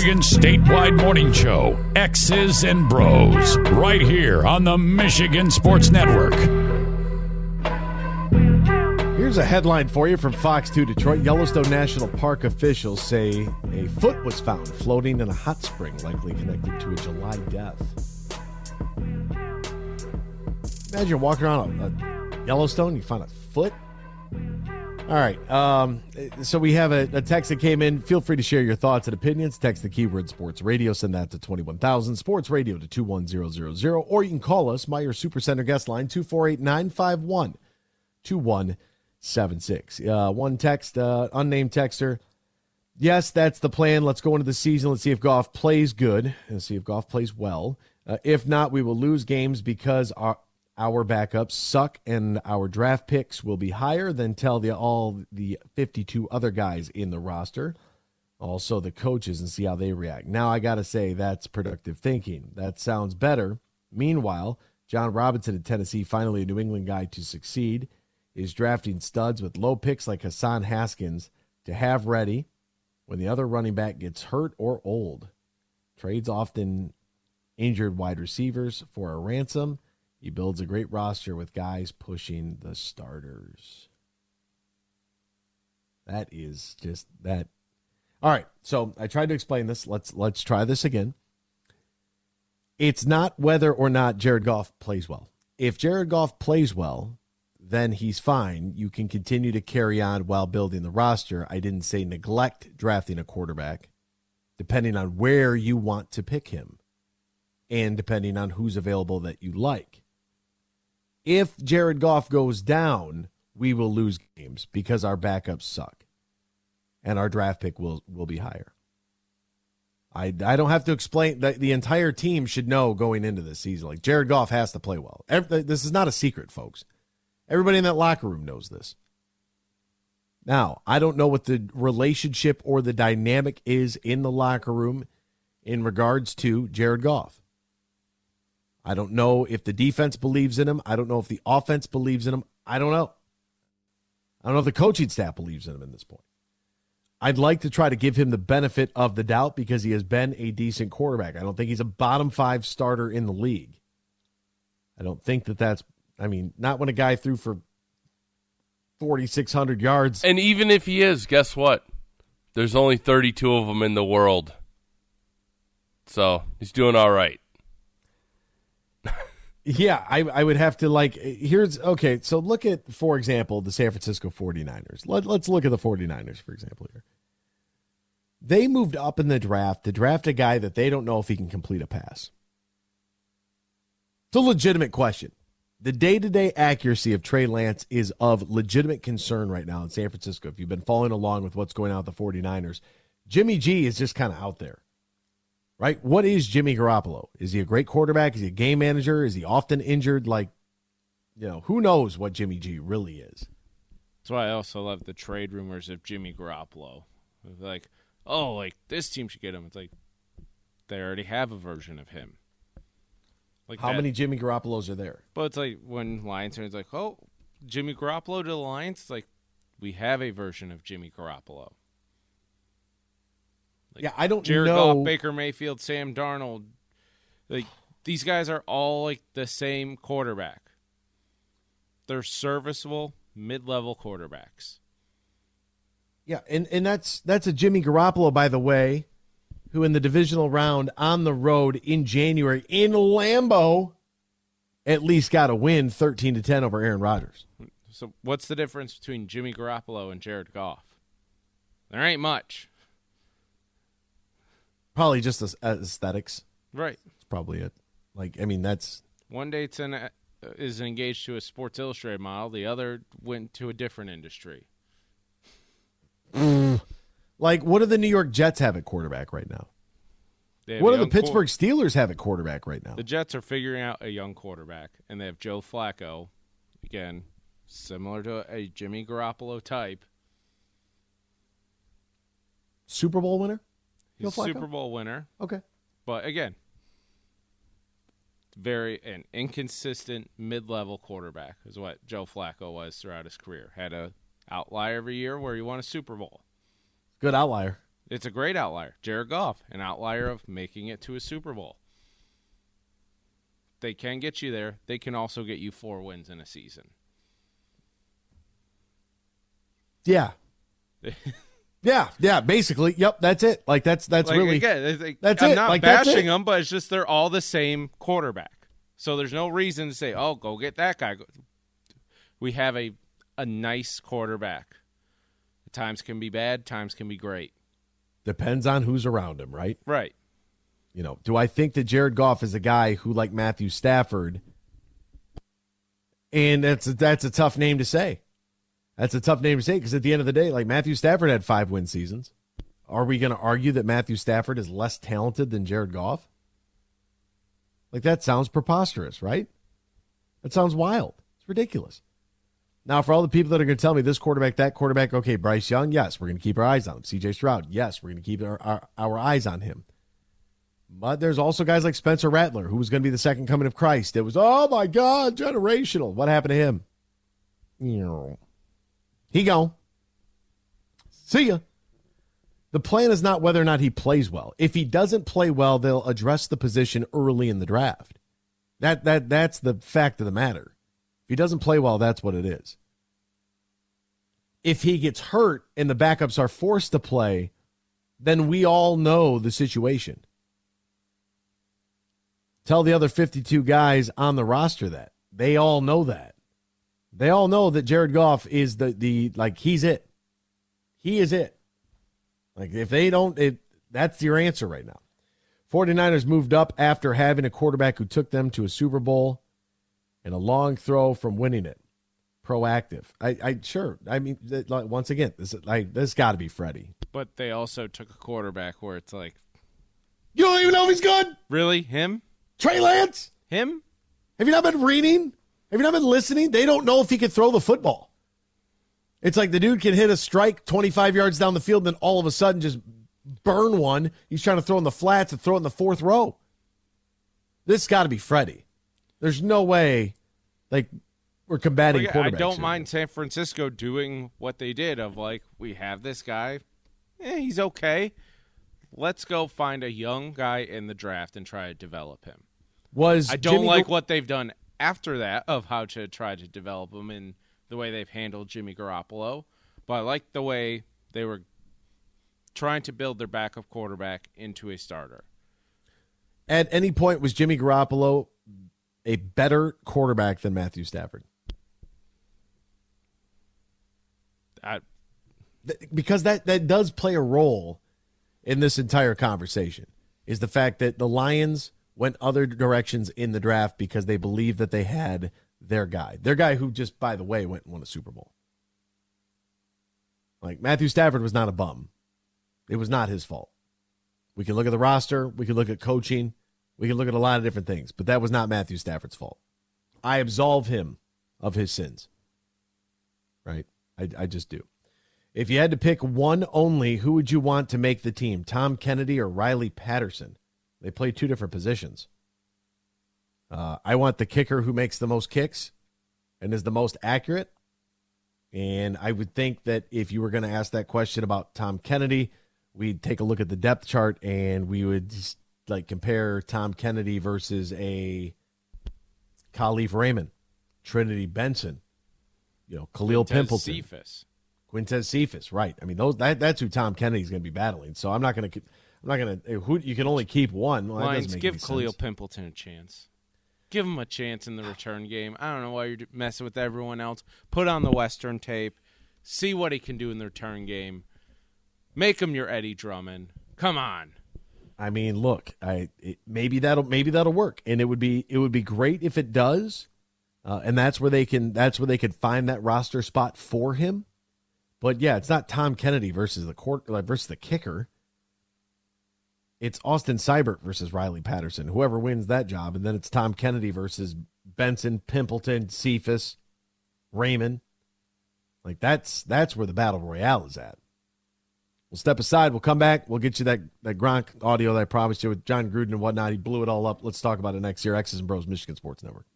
To Michigan Statewide Morning Show, X's and Bros, right here on the Michigan Sports Network. Here's a headline for you from Fox 2 Detroit. Yellowstone National Park officials say a foot was found floating in a hot spring, likely connected to a July death. Imagine walking around a, a Yellowstone, you find a foot all right. Um, so we have a, a, text that came in. Feel free to share your thoughts and opinions. Text the keyword sports radio. Send that to 21,000. Sports radio to 21000. Or you can call us, Meijer Supercenter guest line, 248 951 2176. Uh, one text, uh, unnamed texter. Yes, that's the plan. Let's go into the season. Let's see if Goff plays good and see if Goff plays well. Uh, if not, we will lose games because our our backups suck and our draft picks will be higher than tell the all the 52 other guys in the roster. Also the coaches and see how they react. Now i gotta say that's productive thinking. That sounds better. Meanwhile Jon robinson in tennessee finally a new england guy to succeed is drafting studs with low picks like hassan haskins to have ready when the other running back gets hurt or old. Trades often injured wide receivers for a ransom he builds a great roster with guys pushing the starters. That is just that. All right, so I tried to explain this. Let's let's try this again. It's not whether or not Jared Goff plays well. If Jared Goff plays well, then he's fine. You can continue to carry on while building the roster. I didn't say neglect drafting a quarterback, depending on where you want to pick him and depending on who's available that you like if Jared Goff goes down, we will lose games because our backups suck. And our draft pick will will be higher. I, I don't have to explain that the entire team should know going into this season. Like Jared Goff has to play well. Every, this is not a secret, folks. Everybody in that locker room knows this. Now, I don't know what the relationship or the dynamic is in the locker room in regards to Jared Goff. I don't know if the defense believes in him. I don't know if the offense believes in him. I don't know. I don't know if the coaching staff believes in him at this point. I'd like to try to give him the benefit of the doubt because he has been a decent quarterback. I don't think he's a bottom five starter in the league. I don't think that that's, I mean, not when a guy threw for 4,600 yards. And even if he is, guess what? There's only 32 of them in the world. So he's doing all right. Yeah, I, I would have to like here's okay, so look at for example the San Francisco 49ers. Let, let's look at the 49ers for example here. They moved up in the draft to draft a guy that they don't know if he can complete a pass. It's a legitimate question. The day-to-day accuracy of Trey Lance is of legitimate concern right now in San Francisco. If you've been following along with what's going on with the 49ers, Jimmy G is just kind of out there right? What is Jimmy Garoppolo? Is he a great quarterback? Is he a game manager? Is he often injured? Like, you know, who knows what Jimmy G really is? That's why I also love the trade rumors of Jimmy Garoppolo. Like, oh, like this team should get him. It's like they already have a version of him. Like how that. many Jimmy Garoppolos are there? But it's like when Lions fans like, oh, Jimmy Garoppolo to the Lions. It's like we have a version of Jimmy Garoppolo. Like yeah, I don't Jared know. Goff, Baker Mayfield, Sam Darnold. Like these guys are all like the same quarterback. They're serviceable mid-level quarterbacks. Yeah, and and that's that's a Jimmy Garoppolo, by the way, who in the divisional round on the road in January in Lambeau, at least got a win, thirteen to ten over Aaron Rodgers. So what's the difference between Jimmy Garoppolo and Jared Goff? There ain't much. Probably just as- aesthetics. Right. It's probably it. Like, I mean, that's One day it's an, uh, is engaged to a Sports Illustrated model. The other went to a different industry. like what do the New York Jets have at quarterback right now? What do the Pittsburgh Steelers have at quarterback right now? The Jets are figuring out a young quarterback, and they have Joe Flacco. Again, similar to a Jimmy Garoppolo type. Super Bowl winner? He's Joe a Flacco? Super Bowl winner, Okay. but again, very an inconsistent mid-level quarterback is what Joe Flacco was throughout his career. Had a outlier every year where he won a Super Bowl. Good outlier. It's a great outlier. Jared Goff, an outlier of making it to a Super Bowl. They can get you there. They can also get you four wins in a season. Yeah. yeah, yeah, basically. Yep, that's it. Like that's that's like, really again, like, that's I'm it. not Like, bashing them, but it's just they're all the same quarterback. So there's no reason to say, "Oh, go get that guy." We have a a nice quarterback. Times can be bad, times can be great. depends on who's around him, right? Right. You know, do I think that Jared Goff is a guy who like Matthew Stafford and that's a, that's a tough name to say. That's a tough name to say because at the end of the day, like Matthew Stafford had five win seasons. Are we going to argue that Matthew Stafford is less talented than Jared Goff? Like that sounds preposterous, right? That sounds wild. It's ridiculous. Now, for all the people that are going to tell me this quarterback, that quarterback, okay, Bryce Young, yes, we're going to keep our eyes on him. CJ Stroud, yes, we're going to keep our, our, our eyes on him. But there's also guys like Spencer Rattler, who was going to be the second coming of Christ. It was, oh my God, generational. What happened to him? You know, he gone. See ya. The plan is not whether or not he plays well. If he doesn't play well, they'll address the position early in the draft. That that that's the fact of the matter. If he doesn't play well, that's what it is. If he gets hurt and the backups are forced to play, then we all know the situation. Tell the other 52 guys on the roster that. They all know that. They all know that Jared Goff is the the like he's it. He is it. Like if they don't it that's your answer right now. 49ers moved up after having a quarterback who took them to a Super Bowl and a long throw from winning it. Proactive. I, I sure. I mean, like, once again, this is like this got to be Freddie. But they also took a quarterback where it's like, You don't even know if he's good. really him, Trey Lance. him. Have you not been reading? Have you not been listening? They don't know if he can throw the football. It's like the dude can hit a strike 25 yards down the field, and then all of a sudden just burn one. He's trying to throw in the flats and throw it in the fourth row. This got to be Freddie. There's no way, like, we're combating Like, I don't here. mind San Francisco doing what they did of like, we have this guy, eh, he's okay. Let's go find a young guy in the draft and try to develop him. Was I don't Jimmy like what they've done after that of how to try to develop him in the way they've handled Jimmy Garoppolo, but I like the way they were trying to build their backup quarterback into a starter. At any point, was Jimmy Garoppolo a better quarterback than Matthew Stafford? I, Th- because that that does play a role in this entire conversation is the fact that the Lions went other directions in the draft because they believed that they had their guy. Their guy who just by the way went and won a Super Bowl. Like Matthew Stafford was not a bum. It was not his fault. We can look at the roster, we can look at coaching, we can look at a lot of different things, but that was not Matthew Stafford's fault. I absolve him of his sins. Right? I, I just do. If you had to pick one only, who would you want to make the team? Tom Kennedy or Riley Patterson? They play two different positions. Uh, I want the kicker who makes the most kicks and is the most accurate. And I would think that if you were going to ask that question about Tom Kennedy, we'd take a look at the depth chart and we would just, like compare Tom Kennedy versus a Kalif Raymond, Trinity Benson, you know, Kalil Montez Pimpleton. Cephus. Quintez Cephus, right? I mean, those that, that's who Tom Kennedy's going to be battling. So I'm not going to, I'm not going to. Who you can only keep one. Well, Lions give Kalil sense. Pimpleton a chance. Give him a chance in the return game. I don't know why you're messing with everyone else. Put on the Western tape. See what he can do in the return game. Make him your Eddie Drummond. Come on. I mean, look, I it, maybe that'll maybe that'll work, and it would be it would be great if it does, uh, and that's where they can that's where they could find that roster spot for him. But yeah, it's not Tom Kennedy versus the court like, versus the kicker. It's Austin Seibert versus Riley Patterson. Whoever wins that job, and then it's Tom Kennedy versus Benson, Pimpleton, Cephus, Raymond. Like that's that's where the battle royale is at. We'll step aside. We'll come back. We'll get you that, that Gronk audio that I promised you with John Gruden and whatnot. He blew it all up. Let's talk about it next year. X's and Bros, Michigan Sports Network.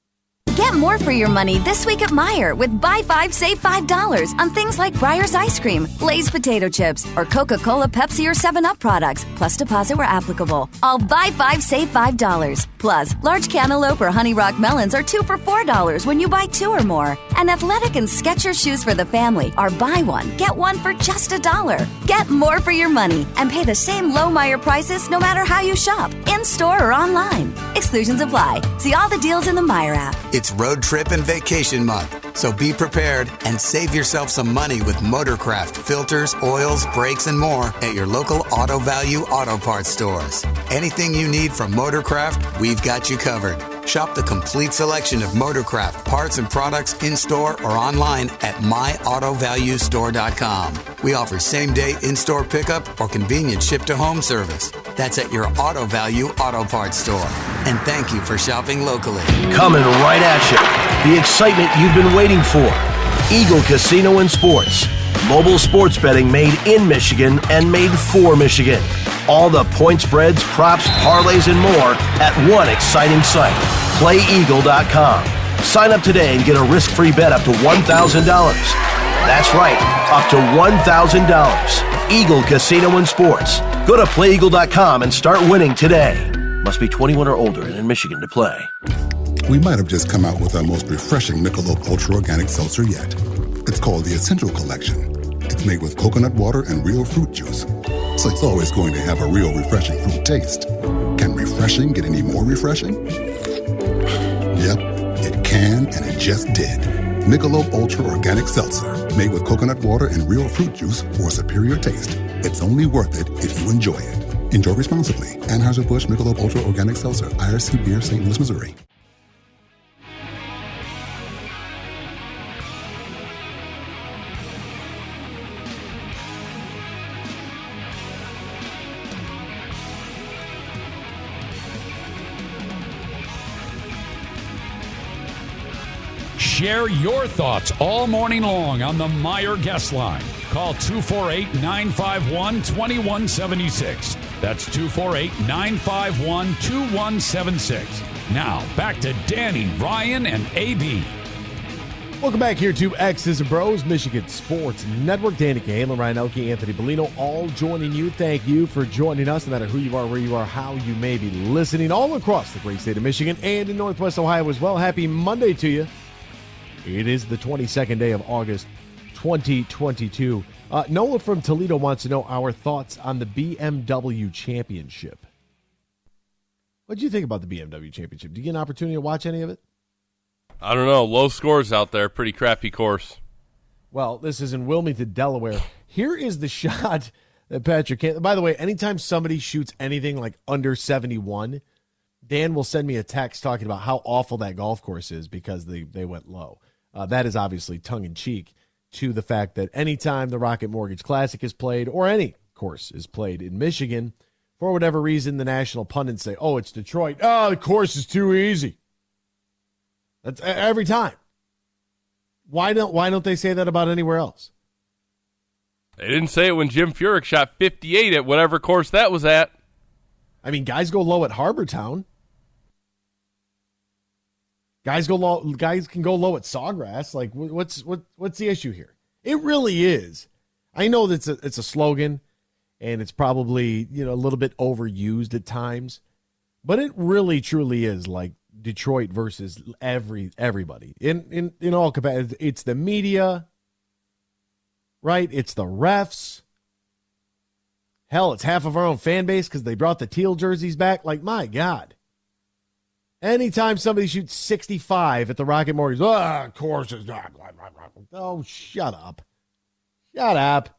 Get more for your money this week at Meijer with buy five, save five dollars on things like Breyer's ice cream, Lay's potato chips, or Coca Cola, Pepsi, or 7 Up products, plus deposit where applicable. All buy five, save five dollars. Plus, large cantaloupe or honey rock melons are two for four dollars when you buy two or more. And athletic and Skechers shoes for the family are buy one, get one for just a dollar. Get more for your money and pay the same low Meijer prices no matter how you shop, in store or online. Exclusions apply. See all the deals in the Meijer app. It's road trip and vacation month, so be prepared and save yourself some money with Motorcraft filters, oils, brakes, and more at your local Auto Value Auto Parts stores. Anything you need from Motorcraft, we've got you covered. Shop the complete selection of Motorcraft parts and products in store or online at myautovaluestore.com. We offer same day in store pickup or convenient ship to home service. That's at your Auto Value Auto Parts store. And thank you for shopping locally. Coming right at you. The excitement you've been waiting for. Eagle Casino and Sports. Mobile sports betting made in Michigan and made for Michigan. All the point spreads, props, parlays, and more at one exciting site. PlayEagle.com. Sign up today and get a risk free bet up to $1,000. That's right, up to $1,000. Eagle Casino and Sports. Go to PlayEagle.com and start winning today. Must be 21 or older and in Michigan to play. We might have just come out with our most refreshing Michelob Ultra Organic Seltzer yet. It's called the Essential Collection. It's made with coconut water and real fruit juice, so it's always going to have a real refreshing fruit taste. Can refreshing get any more refreshing? Yep, it can, and it just did. Michelob Ultra Organic Seltzer, made with coconut water and real fruit juice for superior taste. It's only worth it if you enjoy it. Enjoy responsibly. Anheuser-Busch Michelob Ultra Organic Seltzer, IRC Beer, St. Louis, Missouri. Share your thoughts all morning long on the Meijer guest line. Call 248 951 2176. That's 248 951 2176. Now, back to Danny, Ryan, and AB. Welcome back here to X's and Bros, Michigan Sports Network. Danny Cahalan, Ryan Elke, Anthony Bellino, all joining you. Thank you for joining us, no matter who you are, where you are, how you may be listening, all across the great state of Michigan and in Northwest Ohio as well. Happy Monday to you. It is the 22nd day of August, 2022. Uh, Noah from Toledo wants to know our thoughts on the BMW Championship. What do you think about the BMW Championship? Do you get an opportunity to watch any of it? I don't know. Low scores out there. Pretty crappy course. Well, this is in Wilmington, Delaware. Here is the shot that Patrick. Can- By the way, anytime somebody shoots anything like under 71, Dan will send me a text talking about how awful that golf course is because they, they went low. Uh, that is obviously tongue in cheek to the fact that anytime the Rocket Mortgage Classic is played or any course is played in Michigan, for whatever reason, the national pundits say, oh, it's Detroit. Oh, the course is too easy. That's every time. Why don't why don't they say that about anywhere else? They didn't say it when Jim Furyk shot 58 at whatever course that was at. I mean, guys go low at Harbor Town. Guys go low. Guys can go low at Sawgrass. Like, what's what what's the issue here? It really is. I know that's a it's a slogan, and it's probably you know a little bit overused at times, but it really truly is like Detroit versus every everybody in in in all capacities. It's the media, right? It's the refs. Hell, it's half of our own fan base because they brought the teal jerseys back. Like, my God. Anytime somebody shoots 65 at the Rocket Mortgage, oh, of course it's not. Oh, shut up. Shut up.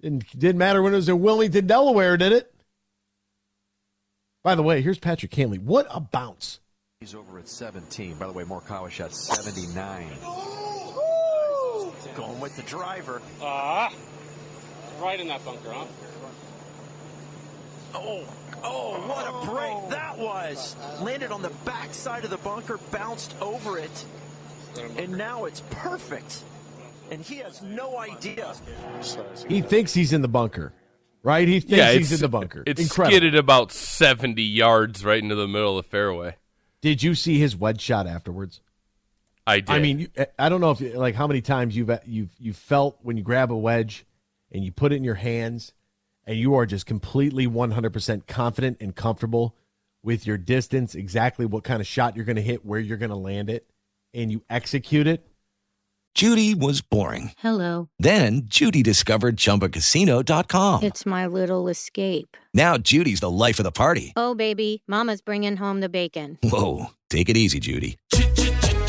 Didn't, didn't matter when it was in Wilmington, Delaware, did it? By the way, here's Patrick Cantlay. What a bounce. He's over at 17. By the way, Morikawa shot 79. Going with the driver. Ah, right in that bunker, huh? Oh, oh, what a break oh. that was. Landed on the back side of the bunker, bounced over it, and now it's perfect. And he has no idea. He thinks he's in the bunker, right? He thinks yeah, he's in the bunker. It's Incredible. skidded about 70 yards right into the middle of the fairway. Did you see his wedge shot afterwards? I did. I mean, I don't know if you- like how many times you've you've you felt when you grab a wedge and you put it in your hands and you are just completely 100% confident and comfortable with your distance, exactly what kind of shot you're going to hit, where you're going to land it, and you execute it. Judy was boring. Hello. Then Judy discovered ChumbaCasino.com. It's my little escape. Now Judy's the life of the party. Oh, baby, Mama's bringing home the bacon. Whoa, take it easy, Judy.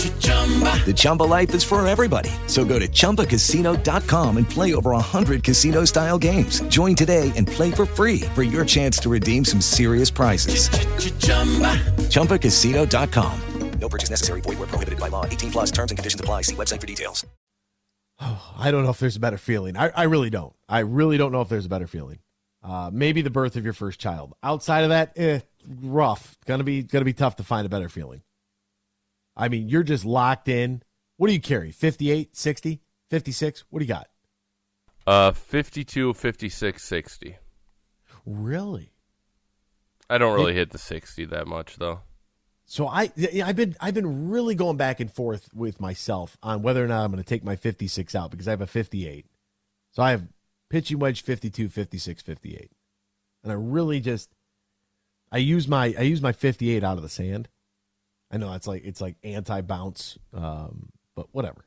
The Chumba life is for everybody. So go to ChumbaCasino.com and play over 100 casino style games. Join today and play for free for your chance to redeem some serious prizes. chumba ChumbaCasino.com. No purchase necessary. Void where prohibited by law. 18 plus terms and conditions apply. See website for details. Oh, I don't know if there's a better feeling. I, I really don't. I really don't know if there's a better feeling. Uh, maybe the birth of your first child. Outside of that, eh, rough. Gonna be gonna be tough to find a better feeling. I mean, you're just locked in. What do you carry? 58, 60, 56? What do you got? Uh, 52, 56, 60. Really? I don't really hit the 60 that much, though. So I I've been I've been really going back and forth with myself on whether or not I'm going to take my 56 out because I have a 58. So I have pitching wedge 52, 56, 58. And I really just I use my I use my 58 out of the sand. I know it's like it's like anti-bounce um but whatever.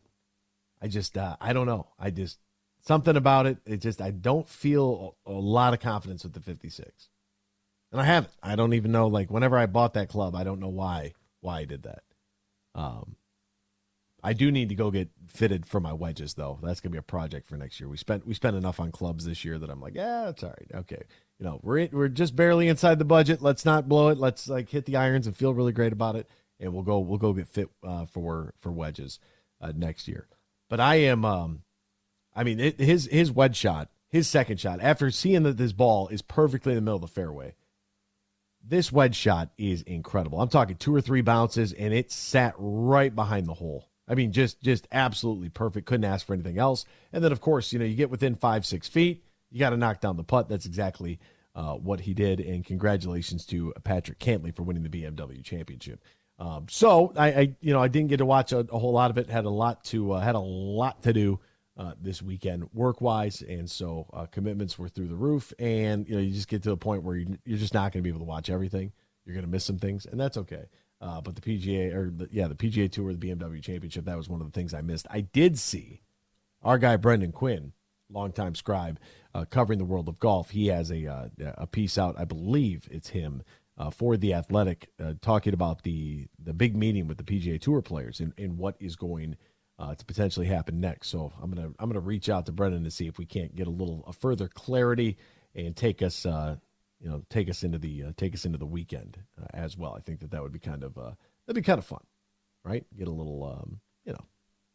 I just uh I don't know. I just something about it it just I don't feel a, a lot of confidence with the 56. And I haven't. I don't even know. Like whenever I bought that club, I don't know why why I did that. Um, I do need to go get fitted for my wedges though. That's gonna be a project for next year. We spent we spent enough on clubs this year that I'm like, yeah, it's all right. Okay, you know, we're we're just barely inside the budget. Let's not blow it. Let's like hit the irons and feel really great about it, and we'll go we'll go get fit uh, for for wedges uh, next year. But I am, um, I mean, it, his his wedge shot, his second shot, after seeing that this ball is perfectly in the middle of the fairway this wedge shot is incredible. I'm talking two or three bounces, and it sat right behind the hole. I mean, just just absolutely perfect. Couldn't ask for anything else. And then, of course, you know, you get within five six feet, you got to knock down the putt. That's exactly uh, what he did. And congratulations to Patrick Cantlay for winning the BMW Championship. Um, so I, I, you know, I didn't get to watch a, a whole lot of it. Had a lot to uh, had a lot to do uh, this weekend work wise, and so uh, commitments were through the roof. And you know, you just get to a point where you, you're just not going to be able to watch everything. You're going to miss some things, and that's okay. Uh, but the PGA or the, yeah, the PGA Tour, the BMW Championship, that was one of the things I missed. I did see our guy Brendan Quinn, longtime scribe, uh, covering the world of golf. He has a uh, a piece out, I believe it's him, uh, for the Athletic, uh, talking about the the big meeting with the PGA Tour players and, and what is going uh, to potentially happen next. So I'm gonna I'm gonna reach out to Brendan to see if we can't get a little a further clarity and take us uh, you know take us into the uh, take us into the weekend uh, as well. I think that that would be kind of that'd be kind of fun, right? Get a little um, you know,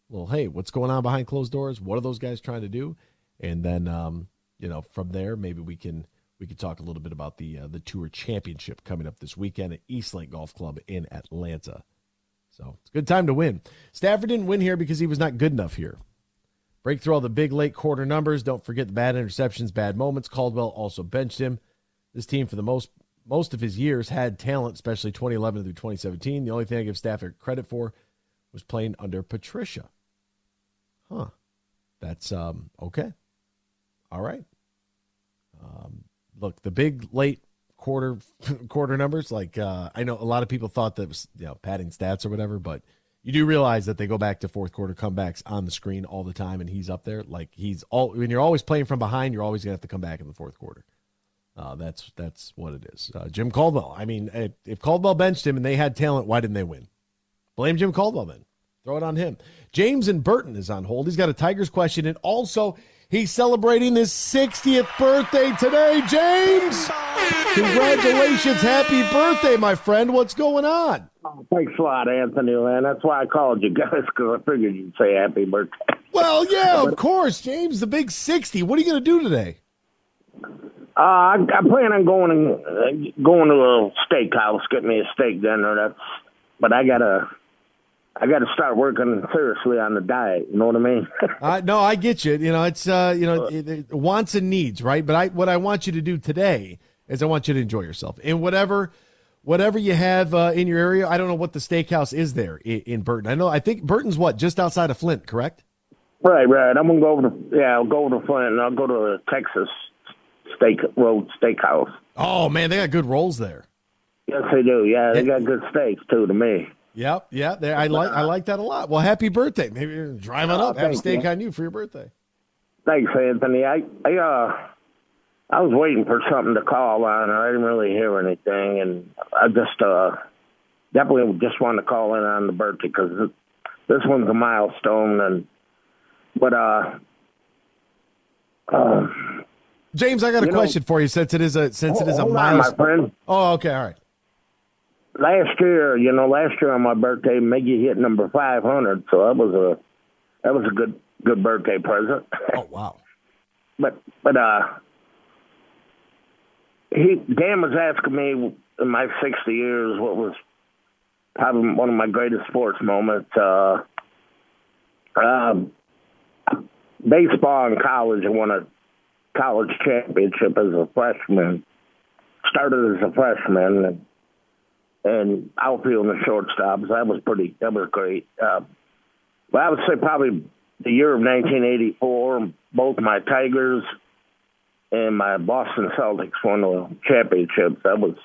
little hey, what's going on behind closed doors? What are those guys trying to do? And then um, you know from there maybe we can we could talk a little bit about the uh, the tour championship coming up this weekend at East Lake Golf Club in Atlanta. So it's a good time to win. Stafford didn't win here because he was not good enough here. Break through all the big late quarter numbers. Don't forget the bad interceptions, bad moments. Caldwell also benched him. This team, for the most most of his years, had talent, especially 2011 through 2017. The only thing I give Stafford credit for was playing under Patricia. Huh. That's um okay. All right. Um, look, the big late quarter quarter numbers. Like uh, I know a lot of people thought that was you know padding stats or whatever, but you do realize that they go back to fourth quarter comebacks on the screen all the time, and he's up there. Like he's all when you're always playing from behind, you're always gonna have to come back in the fourth quarter. Uh, that's that's what it is. Uh, Jim Caldwell. I mean, if, if Caldwell benched him and they had talent, why didn't they win? Blame Jim Caldwell then. Throw it on him. James and Burton is on hold. He's got a Tigers question, and also he's celebrating his 60th birthday today. James, congratulations, happy birthday, my friend. What's going on? Oh, thanks a lot, Anthony. Man, that's why I called you guys because I figured you'd say happy birthday. Well, yeah, of course, James, the big 60. What are you going to do today? Uh, I, I plan on going and uh, going to a steakhouse, get me a steak dinner. That's, but I gotta, I gotta start working seriously on the diet. You know what I mean? uh, no, I get you. You know, it's uh, you know, it, it, wants and needs, right? But I, what I want you to do today is I want you to enjoy yourself in whatever, whatever you have uh, in your area. I don't know what the steakhouse is there in, in Burton. I know, I think Burton's what just outside of Flint, correct? Right, right. I'm gonna go over to yeah, I'll go over to Flint and I'll go to Texas Steak Road Steakhouse. Oh man, they got good rolls there. Yes, they do. Yeah, they got good steaks too. To me. Yep, yeah. They, I like I like that a lot. Well, happy birthday! Maybe you're driving Oh, up, have a steak you. on you for your birthday. Thanks, Anthony. I I uh I was waiting for something to call on, and I didn't really hear anything, and I just uh definitely just wanted to call in on the birthday because this one's a milestone, and but uh. Uh, James, I got a You know- question for you since it is a since it is a milestone. Oh, okay, all right. Last year, you know, last year on my birthday, Miggy hit number five hundred, so that was a that was a good good birthday present. Oh wow! but but uh, he Dan was asking me in my sixty years what was probably one of my greatest sports moments. Uh, um, baseball in college, I won a college championship as a freshman. Started as a freshman and and outfield and shortstops. That was pretty. That was great. Uh, but I would say probably the year of 1984. Both my Tigers and my Boston Celtics won the championships. That was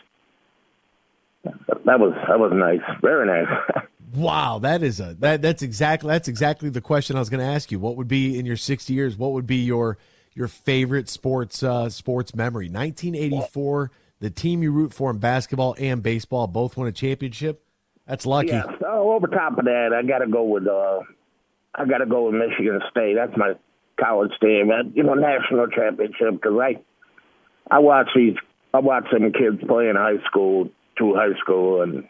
that was that was nice. Very nice. Wow, that is a that that's exactly that's exactly the question I was going to ask you. What would be in your 60 years? What would be your your favorite sports uh, sports memory? 1984, the team you root for in basketball and baseball both won a championship. That's lucky. Yeah. So over top of that, I got to go with uh, I got to go with Michigan State. That's my college team. Uh, You know, national championship because I I watch these I watch them kids play in high school through high school, and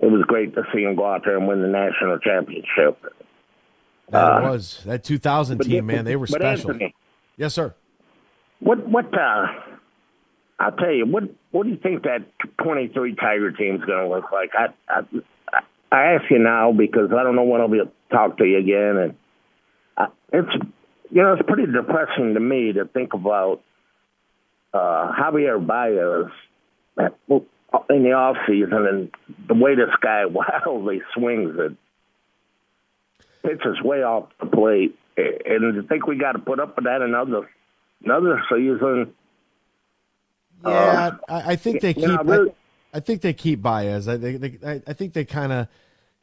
it was great to see them go out there and win the national championship. That Uh, was that 2000 team, man. They were special. Anthony, yes, sir. What what uh I'll tell you, what what do you think that twenty three Tiger team's gonna look like? I I I ask you now because I don't know when I'll be able to talk to you again and uh, it's you know, it's pretty depressing to me to think about uh Javier Baez in the off season and the way this guy wildly swings it pitches way off the plate and to think we got to put up with that another another season. Um, yeah, I, I think they keep. really- I, I think they keep Baez. I think they, I think they kind of,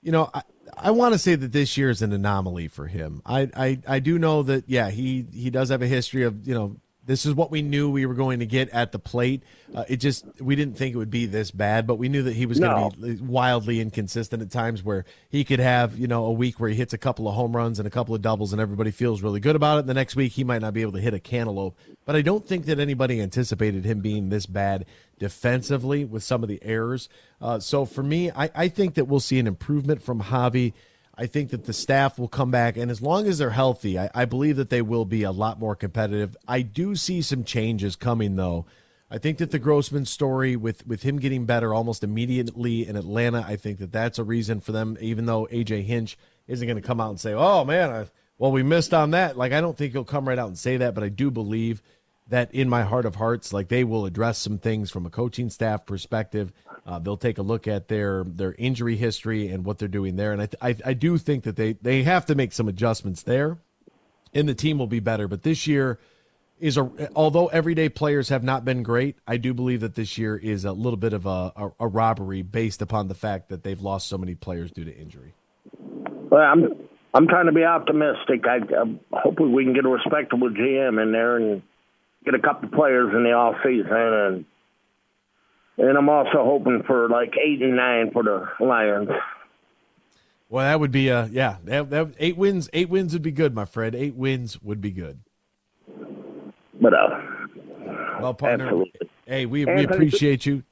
you know, I, I want to say that this year is an anomaly for him. I, I, I do know that. Yeah, he he does have a history of you know. This is what we knew we were going to get at the plate. Uh, it just we didn't think it would be this bad, but we knew that he was going to be wildly inconsistent at times where he could have, you know, a week where he hits a couple of home runs and a couple of doubles and everybody feels really good about it. And the next week he might not be able to hit a cantaloupe. But I don't think that anybody anticipated him being this bad defensively with some of the errors. Uh, so for me, I, I think that we'll see an improvement from Javi. I think that the staff will come back, and as long as they're healthy, I, I believe that they will be a lot more competitive. I do see some changes coming, though. I think that the Grossman story, with with him getting better almost immediately in Atlanta, I think that that's a reason for them. Even though AJ Hinch isn't going to come out and say, "Oh man, I, well we missed on that," like I don't think he'll come right out and say that, but I do believe that in my heart of hearts, like they will address some things from a coaching staff perspective. Uh, they'll take a look at their their injury history and what they're doing there, and I, I I do think that they they have to make some adjustments there, and the team will be better. But this year is a although everyday players have not been great, I do believe that this year is a little bit of a, a, a robbery based upon the fact that they've lost so many players due to injury. Well, I'm I'm trying to be optimistic. I, I hopefully we can get a respectable GM in there and get a couple players in the off season, and and I'm also hoping for like eight and nine for the Lions. Well, that would be uh yeah, that, that, eight wins. Eight wins would be good, my friend. Eight wins would be good. But uh, well, partner, absolutely. hey, we, we appreciate you.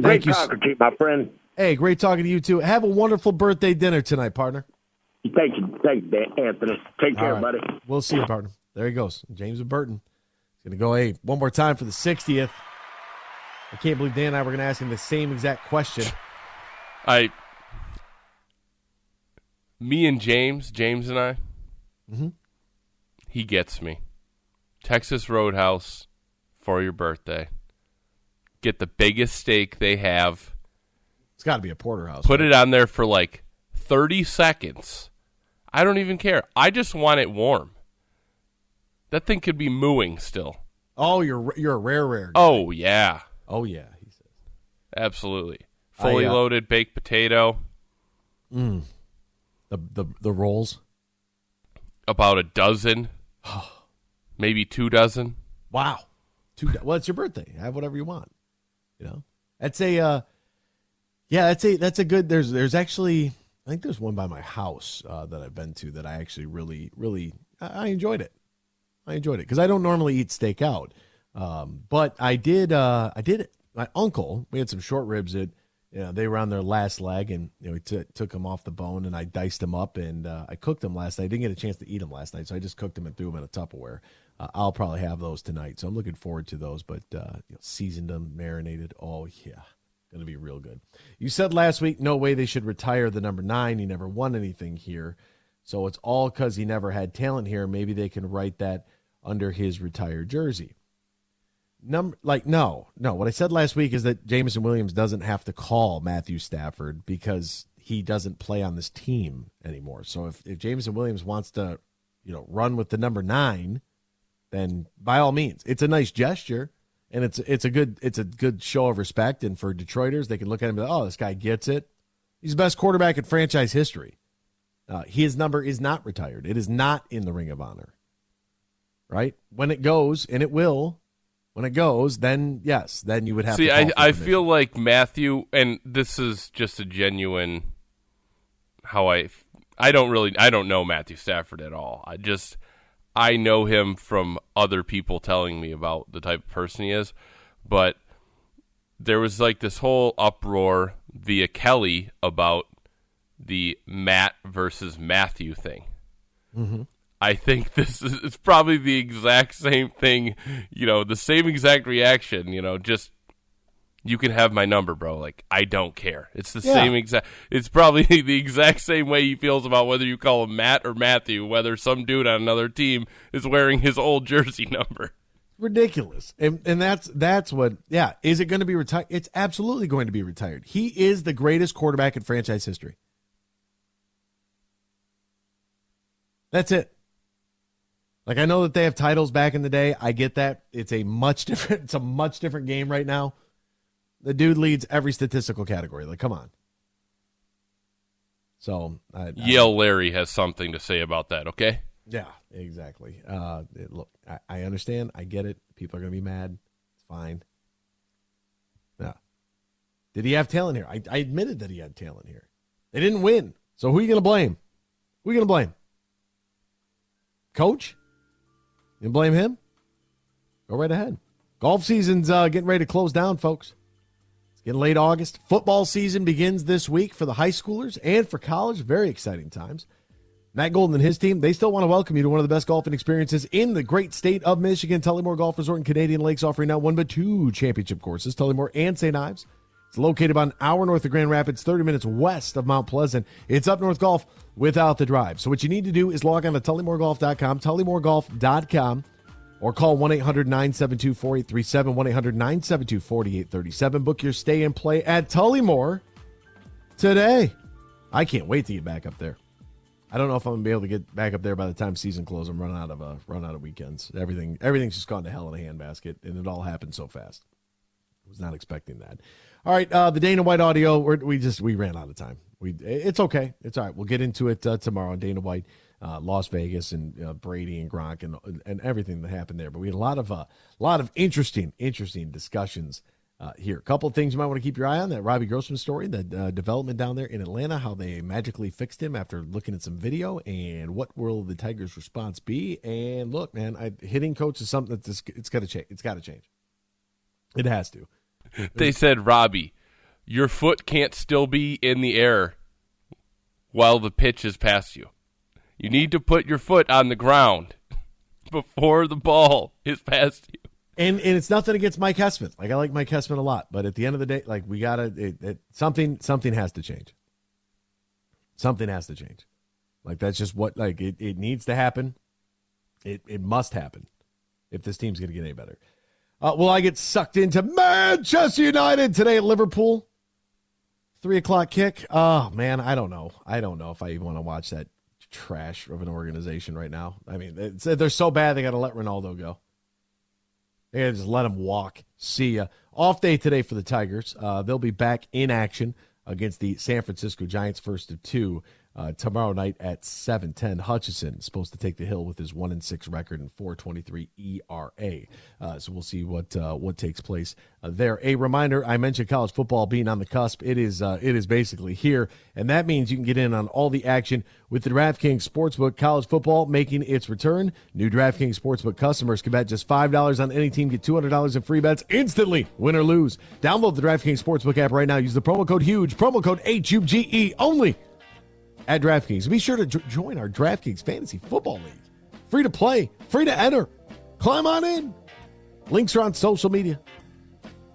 Great Thank you. talking to you, my friend. Hey, great talking to you too. Have a wonderful birthday dinner tonight, partner. Thank you, thank you, Anthony. Take care, right. buddy. We'll see you, partner. There he goes. James Burton. He's going to go, hey, one more time for the 60th. I can't believe Dan and I were going to ask him the same exact question. I, me and James, James and I, mm-hmm. he gets me. Texas Roadhouse for your birthday. Get the biggest steak they have. It's got to be a porterhouse. Put it on there for like 30 seconds. I don't even care. I just want it warm. That thing could be mooing still. Oh, you're you're a rare, rare. Guy. Oh, yeah. Oh, yeah. He says. Absolutely. Fully I, uh, loaded baked potato. Mm. The, the, the rolls. About a dozen. maybe two dozen. Wow. Two, well, it's your birthday. Have whatever you want. You know, that's a, uh, yeah, that's a, that's a good, there's, there's actually, I think there's one by my house uh, that I've been to that I actually really, really, I, I enjoyed it. I enjoyed it because I don't normally eat steak out. Um, but I did, uh, I did, my uncle, we had some short ribs that, you know, they were on their last leg and, you know, we t- took them off the bone and I diced them up and uh, I cooked them last night. I didn't get a chance to eat them last night. So I just cooked them and threw them in a Tupperware. Uh, I'll probably have those tonight. So I'm looking forward to those, but, uh, you know, seasoned them, marinated. Oh, yeah. To be real good. You said last week, no way they should retire the number nine. He never won anything here. So it's all because he never had talent here. Maybe they can write that under his retired jersey. Number like no, no. What I said last week is that Jameson Williams doesn't have to call Matthew Stafford because he doesn't play on this team anymore. So if, if Jameson Williams wants to, you know, run with the number nine, then by all means, it's a nice gesture and it's it's a good it's a good show of respect. And for Detroiters, they can look at him and oh, this guy gets it. He's the best quarterback in franchise history. Uh, his number is not retired. It is not in the Ring of Honor. Right when it goes, and it will. When it goes, then yes, then you would have See, I, I feel like Matthew, and this is just a genuine how I. I don't really. I don't know Matthew Stafford at all. I just. I know him from other people telling me about the type of person he is, but there was like this whole uproar via Kelly about the Matt versus Matthew thing. Mhm. I think this is it's probably the exact same thing, you know, the same exact reaction, you know, just you can have my number, bro. Like I don't care. It's the Yeah. same exact it's probably the exact same way he feels about whether you call him Matt or Matthew, whether some dude on another team is wearing his old jersey number. ridiculous and and that's that's what yeah is it going to be retired it's absolutely going to be retired he is the greatest quarterback in franchise history that's it like i know that they have titles back in the day i get that it's a much different it's a much different game right now the dude leads every statistical category like come on so I, I- Yale Lary has something to say about that, okay? Yeah, exactly. Uh, it, look, I, I understand. I get it. People are going to be mad. It's fine. Yeah. Did he have talent here? I, I admitted that he had talent here. They didn't win. So who are you going to blame? Who are you going to blame? Coach? You blame him? Go right ahead. Golf season's uh, getting ready to close down, folks. It's getting late August. Football season begins this week for the high schoolers and for college. Very exciting times. Matt Golden and his team, they still want to welcome you to one of the best golfing experiences in the great state of Michigan. Tullymore Golf Resort and Canadian Lakes offering not one but two championship courses, Tullymore and St. Ives. It's located about an hour north of Grand Rapids, 30 minutes west of Mount Pleasant. It's up north golf without the drive. So what you need to do is log on to tullymoregolf.com, tullymoregolf.com, or call 1-800-972-4837, 1-800-972-4837. Book your stay and play at Tullymore today. I can't wait to get back up there. I don't know if I'm gonna be able to get back up there by the time season closes. I'm running out of uh, run out of weekends. Everything everything's just gone to hell in a handbasket, and it all happened so fast. I was not expecting that. All right, uh, the Dana White audio. We just we ran out of time. We it's okay. It's all right. We'll get into it uh, tomorrow. Dana White uh, Las Vegas and uh, Brady and Gronk and and everything that happened there. But we had a lot of a uh, lot of interesting interesting discussions uh, here. A couple of things you might want to keep your eye on that Robbie Grossman story, the development down there in Atlanta, how they magically fixed him after looking at some video, and what will the Tigers' response be? And look, man, I, hitting coach is something that's it's got to change. It's got to change. It has to. They said, Robbie, your foot can't still be in the air while the pitch is past you. You need to put your foot on the ground before the ball is past you. And and it's nothing against Mike Hessman. Like I like Mike Hessman a lot, but at the end of the day, like we gotta it, it, something something has to change. Something has to change. Like that's just what like it, it needs to happen. It it must happen if this team's gonna get any better. Uh, will I get sucked into Manchester United today at Liverpool? Three o'clock kick. Oh man, I don't know. I don't know if I even want to watch that trash of an organization right now. I mean, they're so bad they got to let Ronaldo go. They got to just let him walk. See ya. Off day today for the Tigers. Uh, they'll be back in action against the San Francisco Giants, first of two uh, tomorrow night at 7:10. Hutchison supposed to take the hill with his one and six record and 4.23 ERA. Uh, so we'll see what uh, what takes place uh, there. A reminder: I mentioned college football being on the cusp. It is uh, it is basically here, and that means you can get in on all the action with the DraftKings Sportsbook. College football making its return. New DraftKings Sportsbook customers can bet just five dollars on any team, get two hundred dollars in free bets instantly, win or lose. Download the DraftKings Sportsbook app right now. Use the promo code HUGE, promo code H U G E only at DraftKings. Be sure to join our DraftKings Fantasy Football League. Free to play, free to enter. Climb on in. Links are on social media.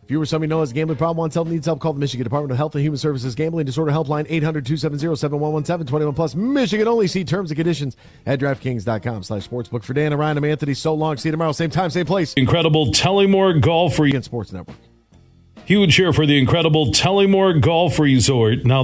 If you or somebody know has a gambling problem, wants help, needs help, call the Michigan Department of Health and Human Services Gambling Disorder Helpline 800 270 7117 21 plus. Michigan only. See terms and conditions at DraftKings.com slash sportsbook. For Dan and Ryan, I'm Anthony. So long. See you tomorrow. Same time, same place. Incredible Tullymore Golf Resort. Sports Network. Huge here for the incredible Tullymore Golf Resort. Now,